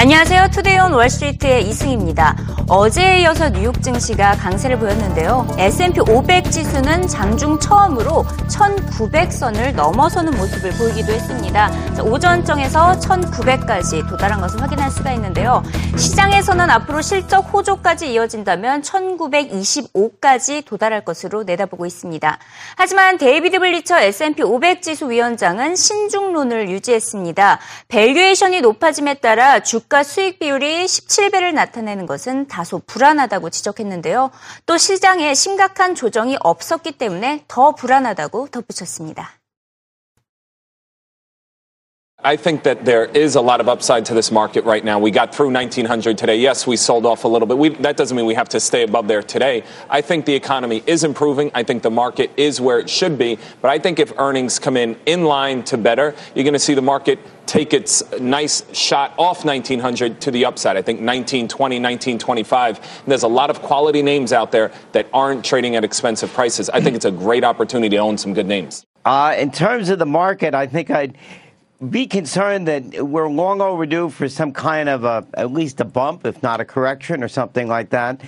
안녕하세요. 투데이온 월스트리트의 이승입니다. 어제에 이어서 뉴욕 증시가 강세를 보였는데요. S&P 500 지수는 장중 처음으로 1900선을 넘어서는 모습을 보이기도 했습니다. 자, 오전장에서 1900까지 도달한 것을 확인할 수가 있는데요. 시장에서는 앞으로 실적 호조까지 이어진다면 1925까지 도달할 것으로 내다보고 있습니다. 하지만 데이비드 블리처 S&P 500 지수 위원장은 신중론을 유지했습니다. 밸류에이션이 높아짐에 따라 주 주가 수익 비율이 17배를 나타내는 것은 다소 불안하다고 지적했는데요. 또 시장에 심각한 조정이 없었기 때문에 더 불안하다고 덧붙였습니다. I think that there is a lot of upside to this market right now. We got through 1900 today. Yes, we sold off a little bit. We, that doesn't mean we have to stay above there today. I think the economy is improving. I think the market is where it should be. But I think if earnings come in in line to better, you're going to see the market take its nice shot off 1900 to the upside. I think 1920, 1925. There's a lot of quality names out there that aren't trading at expensive prices. I think it's a great opportunity to own some good names. Uh, in terms of the market, I think I'd be concerned that we're long overdue for some kind of a, at least a bump, if not a correction or something like that.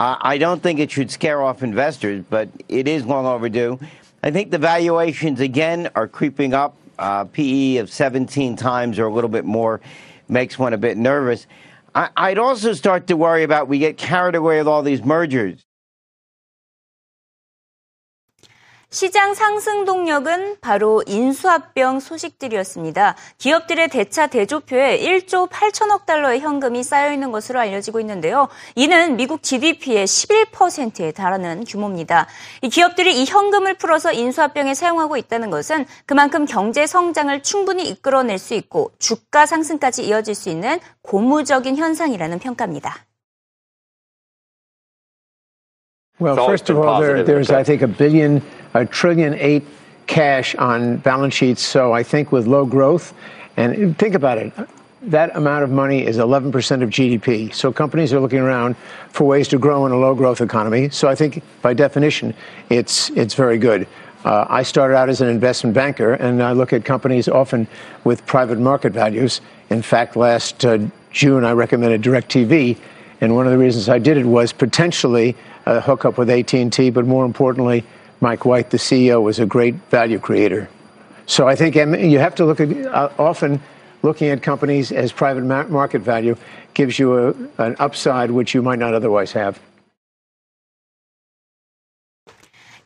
I don't think it should scare off investors, but it is long overdue. I think the valuations again are creeping up. Uh, PE of 17 times or a little bit more makes one a bit nervous. I, I'd also start to worry about we get carried away with all these mergers. 시장 상승 동력은 바로 인수합병 소식들이었습니다. 기업들의 대차 대조표에 1조 8천억 달러의 현금이 쌓여 있는 것으로 알려지고 있는데요. 이는 미국 GDP의 11%에 달하는 규모입니다. 이 기업들이 이 현금을 풀어서 인수합병에 사용하고 있다는 것은 그만큼 경제 성장을 충분히 이끌어낼 수 있고 주가 상승까지 이어질 수 있는 고무적인 현상이라는 평가입니다. Well, first of all, there, there's, I think, a billion a trillion eight cash on balance sheets. So I think with low growth, and think about it, that amount of money is 11% of GDP. So companies are looking around for ways to grow in a low growth economy. So I think by definition, it's, it's very good. Uh, I started out as an investment banker, and I look at companies often with private market values. In fact, last uh, June, I recommended DirecTV, and one of the reasons I did it was potentially a hookup with AT&T, but more importantly, Mike White, the CEO, was a great value creator. So I think you have to look at uh, often looking at companies as private market value gives you a, an upside which you might not otherwise have.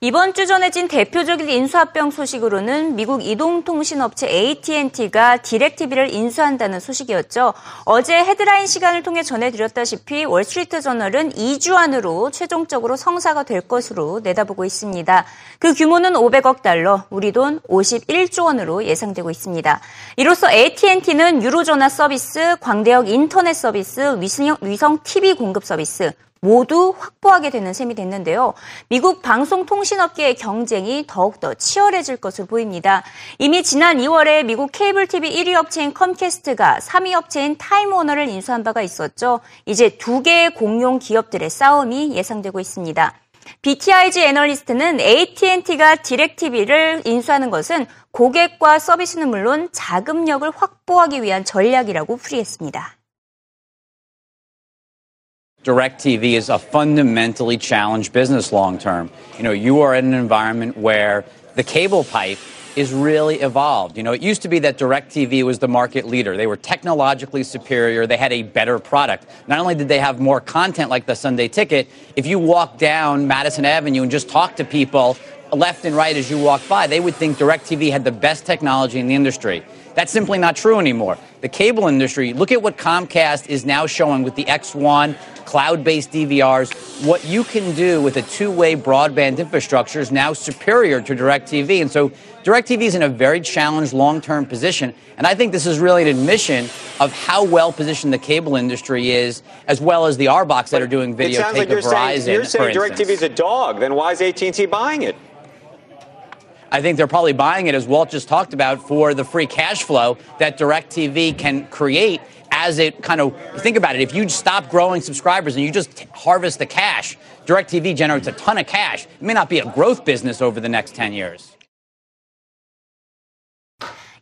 이번 주 전해진 대표적인 인수합병 소식으로는 미국 이동통신업체 AT&T가 디렉TV를 인수한다는 소식이었죠. 어제 헤드라인 시간을 통해 전해드렸다시피 월스트리트 저널은 2주 안으로 최종적으로 성사가 될 것으로 내다보고 있습니다. 그 규모는 500억 달러, 우리 돈 51조 원으로 예상되고 있습니다. 이로써 AT&T는 유선전화 서비스, 광대역 인터넷 서비스, 위성, 위성 TV 공급 서비스, 모두 확보하게 되는 셈이 됐는데요. 미국 방송통신업계의 경쟁이 더욱더 치열해질 것으로 보입니다. 이미 지난 2월에 미국 케이블 TV 1위 업체인 컴캐스트가 3위 업체인 타임워너를 인수한 바가 있었죠. 이제 두 개의 공룡 기업들의 싸움이 예상되고 있습니다. BTIG 애널리스트는 AT&T가 디렉TV를 인수하는 것은 고객과 서비스는 물론 자금력을 확보하기 위한 전략이라고 풀이했습니다. DirecTV is a fundamentally challenged business long term. You know, you are in an environment where the cable pipe is really evolved. You know, it used to be that DirecTV was the market leader. They were technologically superior. They had a better product. Not only did they have more content like the Sunday Ticket, if you walk down Madison Avenue and just talk to people left and right as you walk by, they would think DirecTV had the best technology in the industry. That's simply not true anymore. The cable industry, look at what Comcast is now showing with the X1 cloud based DVRs. What you can do with a two way broadband infrastructure is now superior to DirecTV. And so DirecTV is in a very challenged long term position. And I think this is really an admission of how well positioned the cable industry is, as well as the RBox that are doing video. It sounds like you're Verizon, saying, you're saying DirecTV is a dog. Then why is AT&T buying it? I think they're probably buying it, as Walt just talked about, for the free cash flow that DirecTV can create as it kind of think about it. If you stop growing subscribers and you just harvest the cash, DirecTV generates a ton of cash. It may not be a growth business over the next 10 years.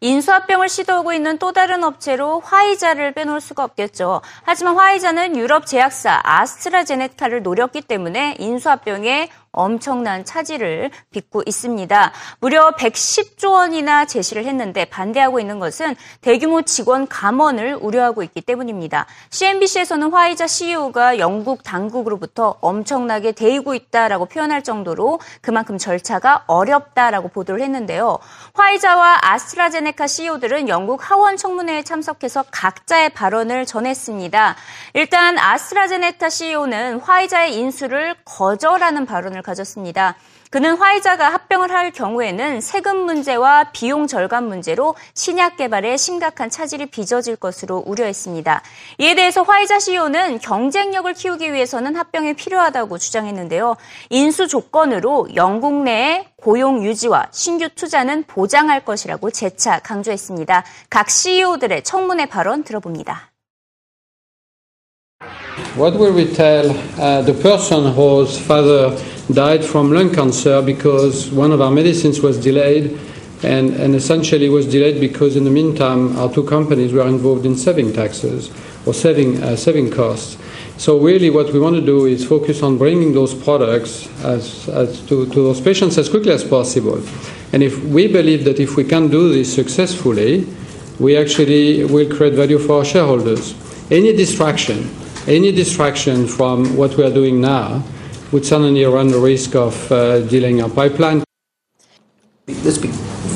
인수합병을 시도하고 있는 또 다른 업체로 화이자를 빼놓을 수가 없겠죠. 하지만 화이자는 유럽 제약사 아스트라제네카를 노렸기 때문에 인수합병에 엄청난 차질을 빚고 있습니다. 무려 110조 원이나 제시를 했는데 반대하고 있는 것은 대규모 직원 감원을 우려하고 있기 때문입니다. CNBC에서는 화이자 CEO가 영국 당국으로부터 엄청나게 대이고 있다라고 표현할 정도로 그만큼 절차가 어렵다라고 보도를 했는데요. 화이자와 아스트라제네카 CEO들은 영국 하원 청문회에 참석해서 각자의 발언을 전했습니다. 일단 아스트라제네카 CEO는 화이자의 인수를 거절하는 발언을 관심을 가졌습니다. 그는 화이자가 합병을 할 경우에는 세금 문제와 비용 절감 문제로 신약 개발에 심각한 차질이 빚어질 것으로 우려했습니다. 이에 대해서 화이자 CEO는 경쟁력을 키우기 위해서는 합병이 필요하다고 주장했는데요. 인수 조건으로 영국 내의 고용 유지와 신규 투자는 보장할 것이라고 재차 강조했습니다. 각 CEO들의 청문회 발언 들어봅니다. What will we tell uh, the person whose father died from lung cancer because one of our medicines was delayed and, and essentially was delayed because in the meantime our two companies were involved in saving taxes or saving, uh, saving costs. So really what we want to do is focus on bringing those products as, as to, to those patients as quickly as possible. And if we believe that if we can do this successfully, we actually will create value for our shareholders. Any distraction, any distraction from what we are doing now would suddenly run the risk of uh, delaying our pipeline. Let's be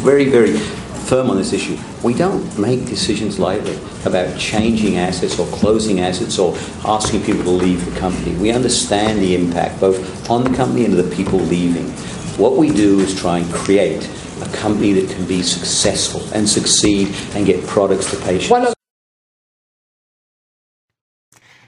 very, very firm on this issue. We don't make decisions lightly about changing assets or closing assets or asking people to leave the company. We understand the impact both on the company and the people leaving. What we do is try and create a company that can be successful and succeed and get products to patients.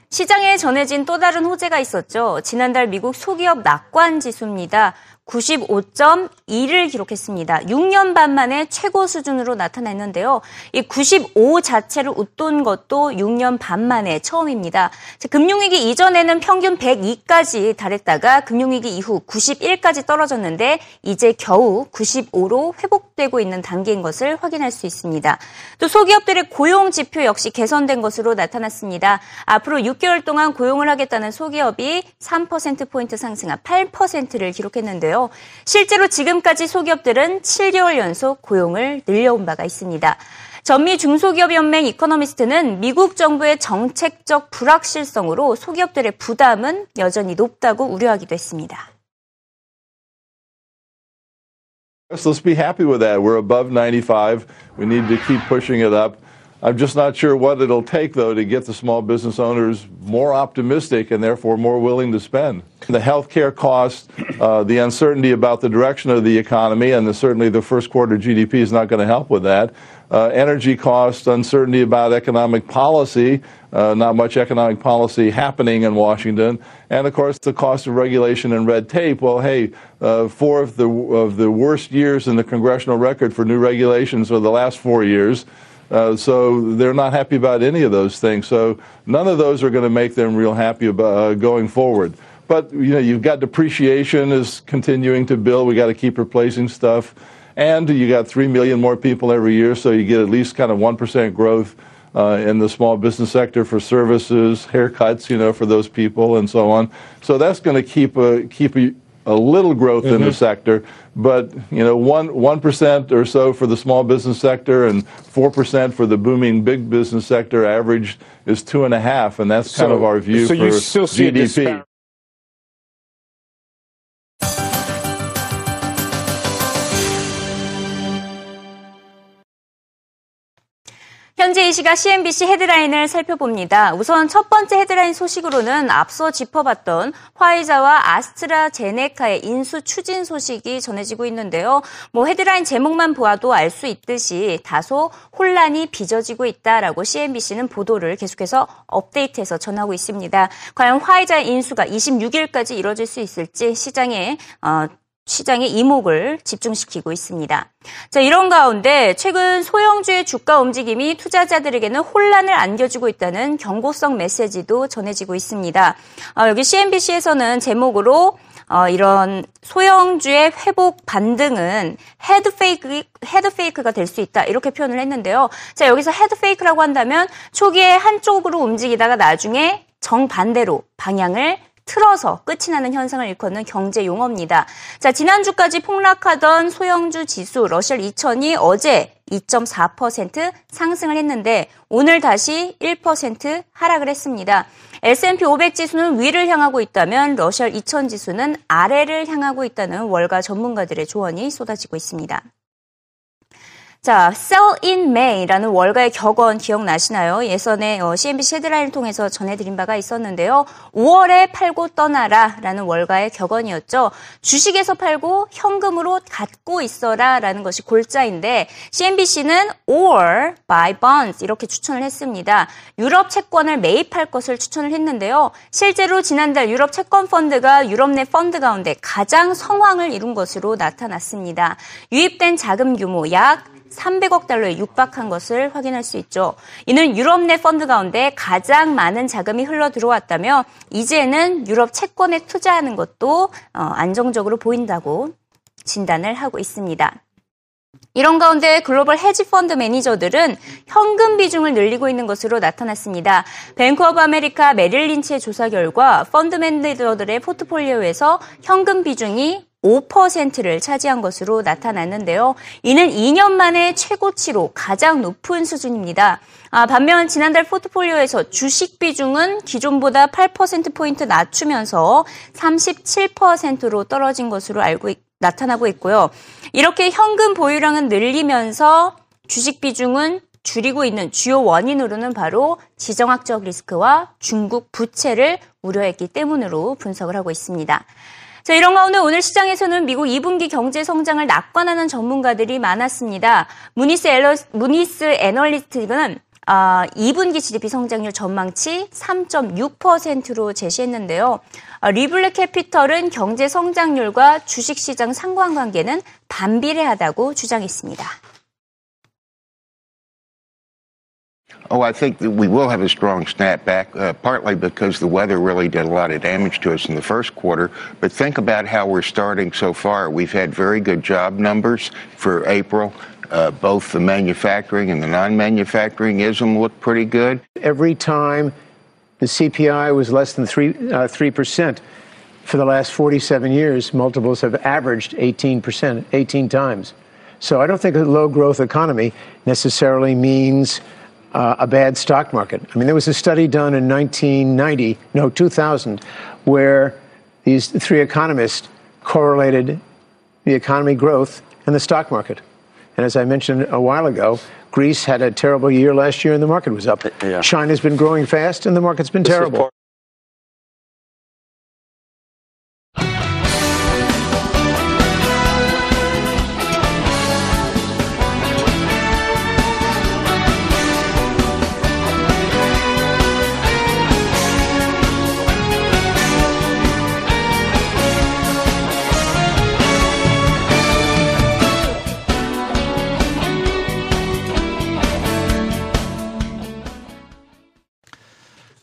시장에 전해진 또 다른 호재가 있었죠. 지난달 미국 소기업 낙관 지수입니다. 95.2를 기록했습니다. 6년 반 만에 최고 수준으로 나타났는데요. 이 95 자체를 웃돈 것도 6년 반 만에 처음입니다. 금융위기 이전에는 평균 102까지 달했다가 금융위기 이후 91까지 떨어졌는데 이제 겨우 95로 회복되고 있는 단계인 것을 확인할 수 있습니다. 또 소기업들의 고용 지표 역시 개선된 것으로 나타났습니다. 앞으로 6개월 동안 고용을 하겠다는 소기업이 3%포인트 상승한 8%를 기록했는데요. 있는데요. 실제로 지금까지 소기업들은 7개월 연속 고용을 늘려온 바가 있습니다. 전미 중소기업연맹 이코노미스트는 미국 정부의 정책적 불확실성으로 소기업들의 부담은 여전히 높다고 우려하기도 했습니다. Let's be happy with that. We're above 95. We need to keep pushing it up. I'm just not sure what it'll take, though, to get the small business owners more optimistic and therefore more willing to spend. The healthcare costs, uh, the uncertainty about the direction of the economy, and the, certainly the first quarter GDP is not going to help with that. Uh, energy costs, uncertainty about economic policy, uh, not much economic policy happening in Washington, and of course the cost of regulation and red tape. Well, hey, uh, four of the of the worst years in the congressional record for new regulations are the last four years. Uh, so they're not happy about any of those things. So none of those are going to make them real happy about uh, going forward. But you know, you've got depreciation is continuing to build. We got to keep replacing stuff, and you got three million more people every year, so you get at least kind of one percent growth. Uh, in the small business sector for services, haircuts, you know, for those people, and so on. So that's going to keep a keep a, a little growth mm-hmm. in the mm-hmm. sector, but you know, one one percent or so for the small business sector and four percent for the booming big business sector. Average is two and a half, and that's kind of our view so for you still see GDP. 현재 이 시각 CNBC 헤드라인을 살펴봅니다. 우선 첫 번째 헤드라인 소식으로는 앞서 짚어봤던 화이자와 아스트라제네카의 인수 추진 소식이 전해지고 있는데요. 뭐 헤드라인 제목만 보아도 알 수 있듯이 다소 혼란이 빚어지고 있다라고 CNBC는 보도를 계속해서 업데이트해서 전하고 있습니다. 과연 화이자의 인수가 26일까지 이뤄질 수 있을지 시장에 어, 시장의 이목을 집중시키고 있습니다. 자, 이런 가운데 최근 소형주의 주가 움직임이 투자자들에게는 혼란을 안겨주고 있다는 경고성 메시지도 전해지고 있습니다. 아, 여기 CNBC에서는 제목으로 어, 이런 소형주의 회복 반등은 head fake head fake가 될 수 있다 이렇게 표현을 했는데요. 자 여기서 head fake라고 한다면 초기에 한쪽으로 움직이다가 나중에 정반대로 방향을 틀어서 끝이 나는 현상을 일컫는 경제 용어입니다. 자, 지난주까지 폭락하던 소형주 지수 러셀 2000이 어제 2.4% 상승을 했는데 오늘 다시 1% 하락을 했습니다. S&P 500 지수는 위를 향하고 있다면 러셀 2000 지수는 아래를 향하고 있다는 월가 전문가들의 조언이 쏟아지고 있습니다. 자, Sell in May라는 월가의 격언 기억나시나요? CNBC 어, 헤드라인을 통해서 전해드린 바가 있었는데요. 5월에 팔고 떠나라 라는 월가의 격언이었죠. 주식에서 팔고 현금으로 갖고 있어라 라는 것이 골자인데 CNBC는 or buy bonds 이렇게 추천을 했습니다. 유럽 채권을 매입할 것을 추천을 했는데요. 실제로 지난달 유럽 채권 펀드가 유럽 내 펀드 가운데 가장 성황을 이룬 것으로 나타났습니다. 유입된 자금 규모 약 300억 달러에 육박한 것을 확인할 수 있죠. 이는 유럽 내 펀드 가운데 가장 많은 자금이 흘러 들어왔다며 이제는 유럽 채권에 투자하는 것도 어, 안정적으로 보인다고 진단을 하고 있습니다. 이런 가운데 글로벌 헤지 펀드 매니저들은 현금 비중을 늘리고 있는 것으로 나타났습니다. 뱅크 오브 아메리카 메릴 린치의 조사 결과 펀드 매니저들의 포트폴리오에서 현금 비중이 5%를 차지한 것으로 나타났는데요. 이는 2년 만에 최고치로 가장 높은 수준입니다. 아, 반면 지난달 포트폴리오에서 주식 비중은 기존보다 8%포인트 낮추면서 37%로 떨어진 것으로 알고 나타나고 있고요. 이렇게 현금 보유량은 늘리면서 주식 비중은 줄이고 있는 주요 원인으로는 바로 지정학적 리스크와 중국 부채를 우려했기 때문으로 분석을 하고 있습니다. 자, 이런 가운데 오늘 시장에서는 미국 2분기 경제 성장을 낙관하는 전문가들이 많았습니다. 무니스, 엘러, 무니스 애널리스트는 아, 2분기 GDP 성장률 전망치 3.6%로 제시했는데요. 아, 리블레 캐피털은 경제 성장률과 주식시장 상관관계는 반비례하다고 주장했습니다. Oh, I think that we will have a strong snapback, uh, partly because the weather really did a lot of damage to us in the first quarter. But think about how we're starting so far. We've had very good job numbers for April. Uh, both the manufacturing and the non-manufacturing ism look pretty good. Every time the CPI was less than three uh, three percent for the last 47 years, multiples have averaged 18 percent, 18 times. So I don't think a low growth economy necessarily means uh, a bad stock market. I mean, there was a study done in 1990, no, 2000, where these three economists correlated the economy growth and the stock market. And as I mentioned a while ago, Greece had a terrible year last year and the market was up. Yeah. China's been growing fast and the market's been this terrible.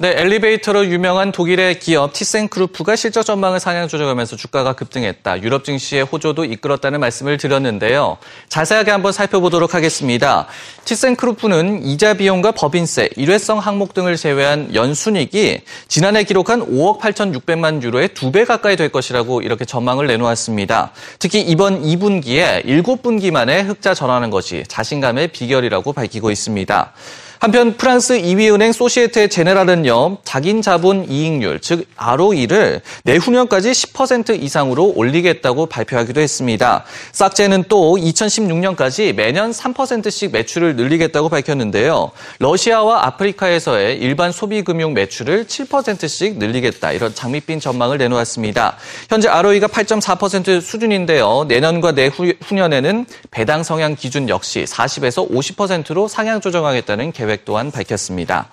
네, 엘리베이터로 유명한 독일의 기업 티센크루프가 실적 전망을 상향 조정하면서 주가가 급등했다. 유럽 증시의 호조도 이끌었다는 말씀을 드렸는데요. 자세하게 한번 살펴보도록 하겠습니다. 티센크루프는 이자 비용과 법인세, 일회성 항목 등을 제외한 연순익이 지난해 기록한 5억 8,600만 유로의 두배 가까이 될 것이라고 이렇게 전망을 내놓았습니다. 특히 이번 2분기에 7분기 만에 흑자 전환하는 것이 자신감의 비결이라고 밝히고 있습니다. 한편 프랑스 2위 은행 소시에테 제네랄은요, 자긴 자본 이익률, 즉 ROE를 내후년까지 10% 이상으로 올리겠다고 발표하기도 했습니다. 싹제는 또 2016년까지 매년 3%씩 매출을 늘리겠다고 밝혔는데요. 러시아와 아프리카에서의 일반 소비금융 매출을 7%씩 늘리겠다 이런 장밋빛 전망을 내놓았습니다. 현재 ROE가 8.4% 수준인데요. 내년과 내후년에는 배당 성향 기준 역시 40에서 50%로 상향 조정하겠다는 계획 계획 또한 밝혔습니다.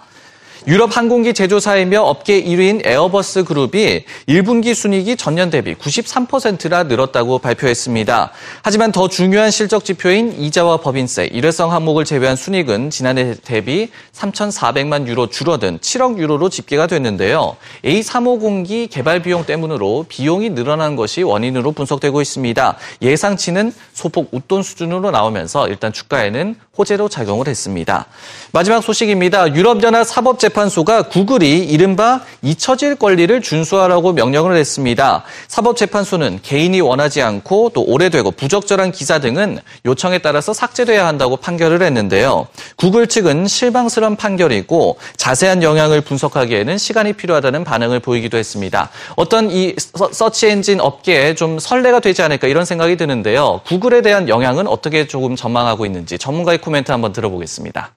유럽 항공기 제조사이며 업계 1위인 에어버스 그룹이 1분기 순이익이 전년 대비 93%나 늘었다고 발표했습니다. 하지만 더 중요한 실적 지표인 이자와 법인세, 일회성 항목을 제외한 순이익은 지난해 대비 3,400만 유로 줄어든 7억 유로로 집계가 됐는데요. A350기 개발 비용 때문으로 비용이 늘어난 것이 원인으로 분석되고 있습니다. 예상치는 소폭 웃돈 수준으로 나오면서 일단 주가에는 호재로 작용을 했습니다. 마지막 소식입니다. 유럽연합 사법재판소가 구글이 이른바 잊혀질 권리를 준수하라고 명령을 했습니다. 사법재판소는 개인이 원하지 않고 또 오래되고 부적절한 기사 등은 요청에 따라서 삭제돼야 한다고 판결을 했는데요. 구글 측은 실망스러운 판결이고 자세한 영향을 분석하기에는 시간이 필요하다는 반응을 보이기도 했습니다. 어떤 이 search engine 업계에 좀 선례가 되지 않을까 이런 생각이 드는데요. 구글에 대한 영향은 어떻게 조금 전망하고 있는지 전문가의 코멘트 한번 들어보겠습니다.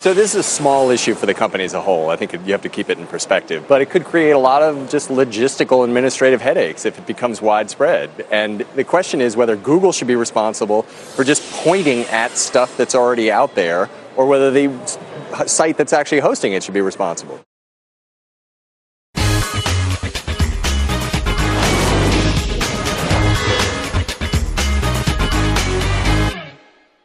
So this is a small issue for the company as a whole. I think you have to keep it in perspective, but it could create a lot of just logistical administrative headaches if it becomes widespread. And the question is whether Google should be responsible for just pointing at stuff that's already out there or whether the site that's actually hosting it should be responsible.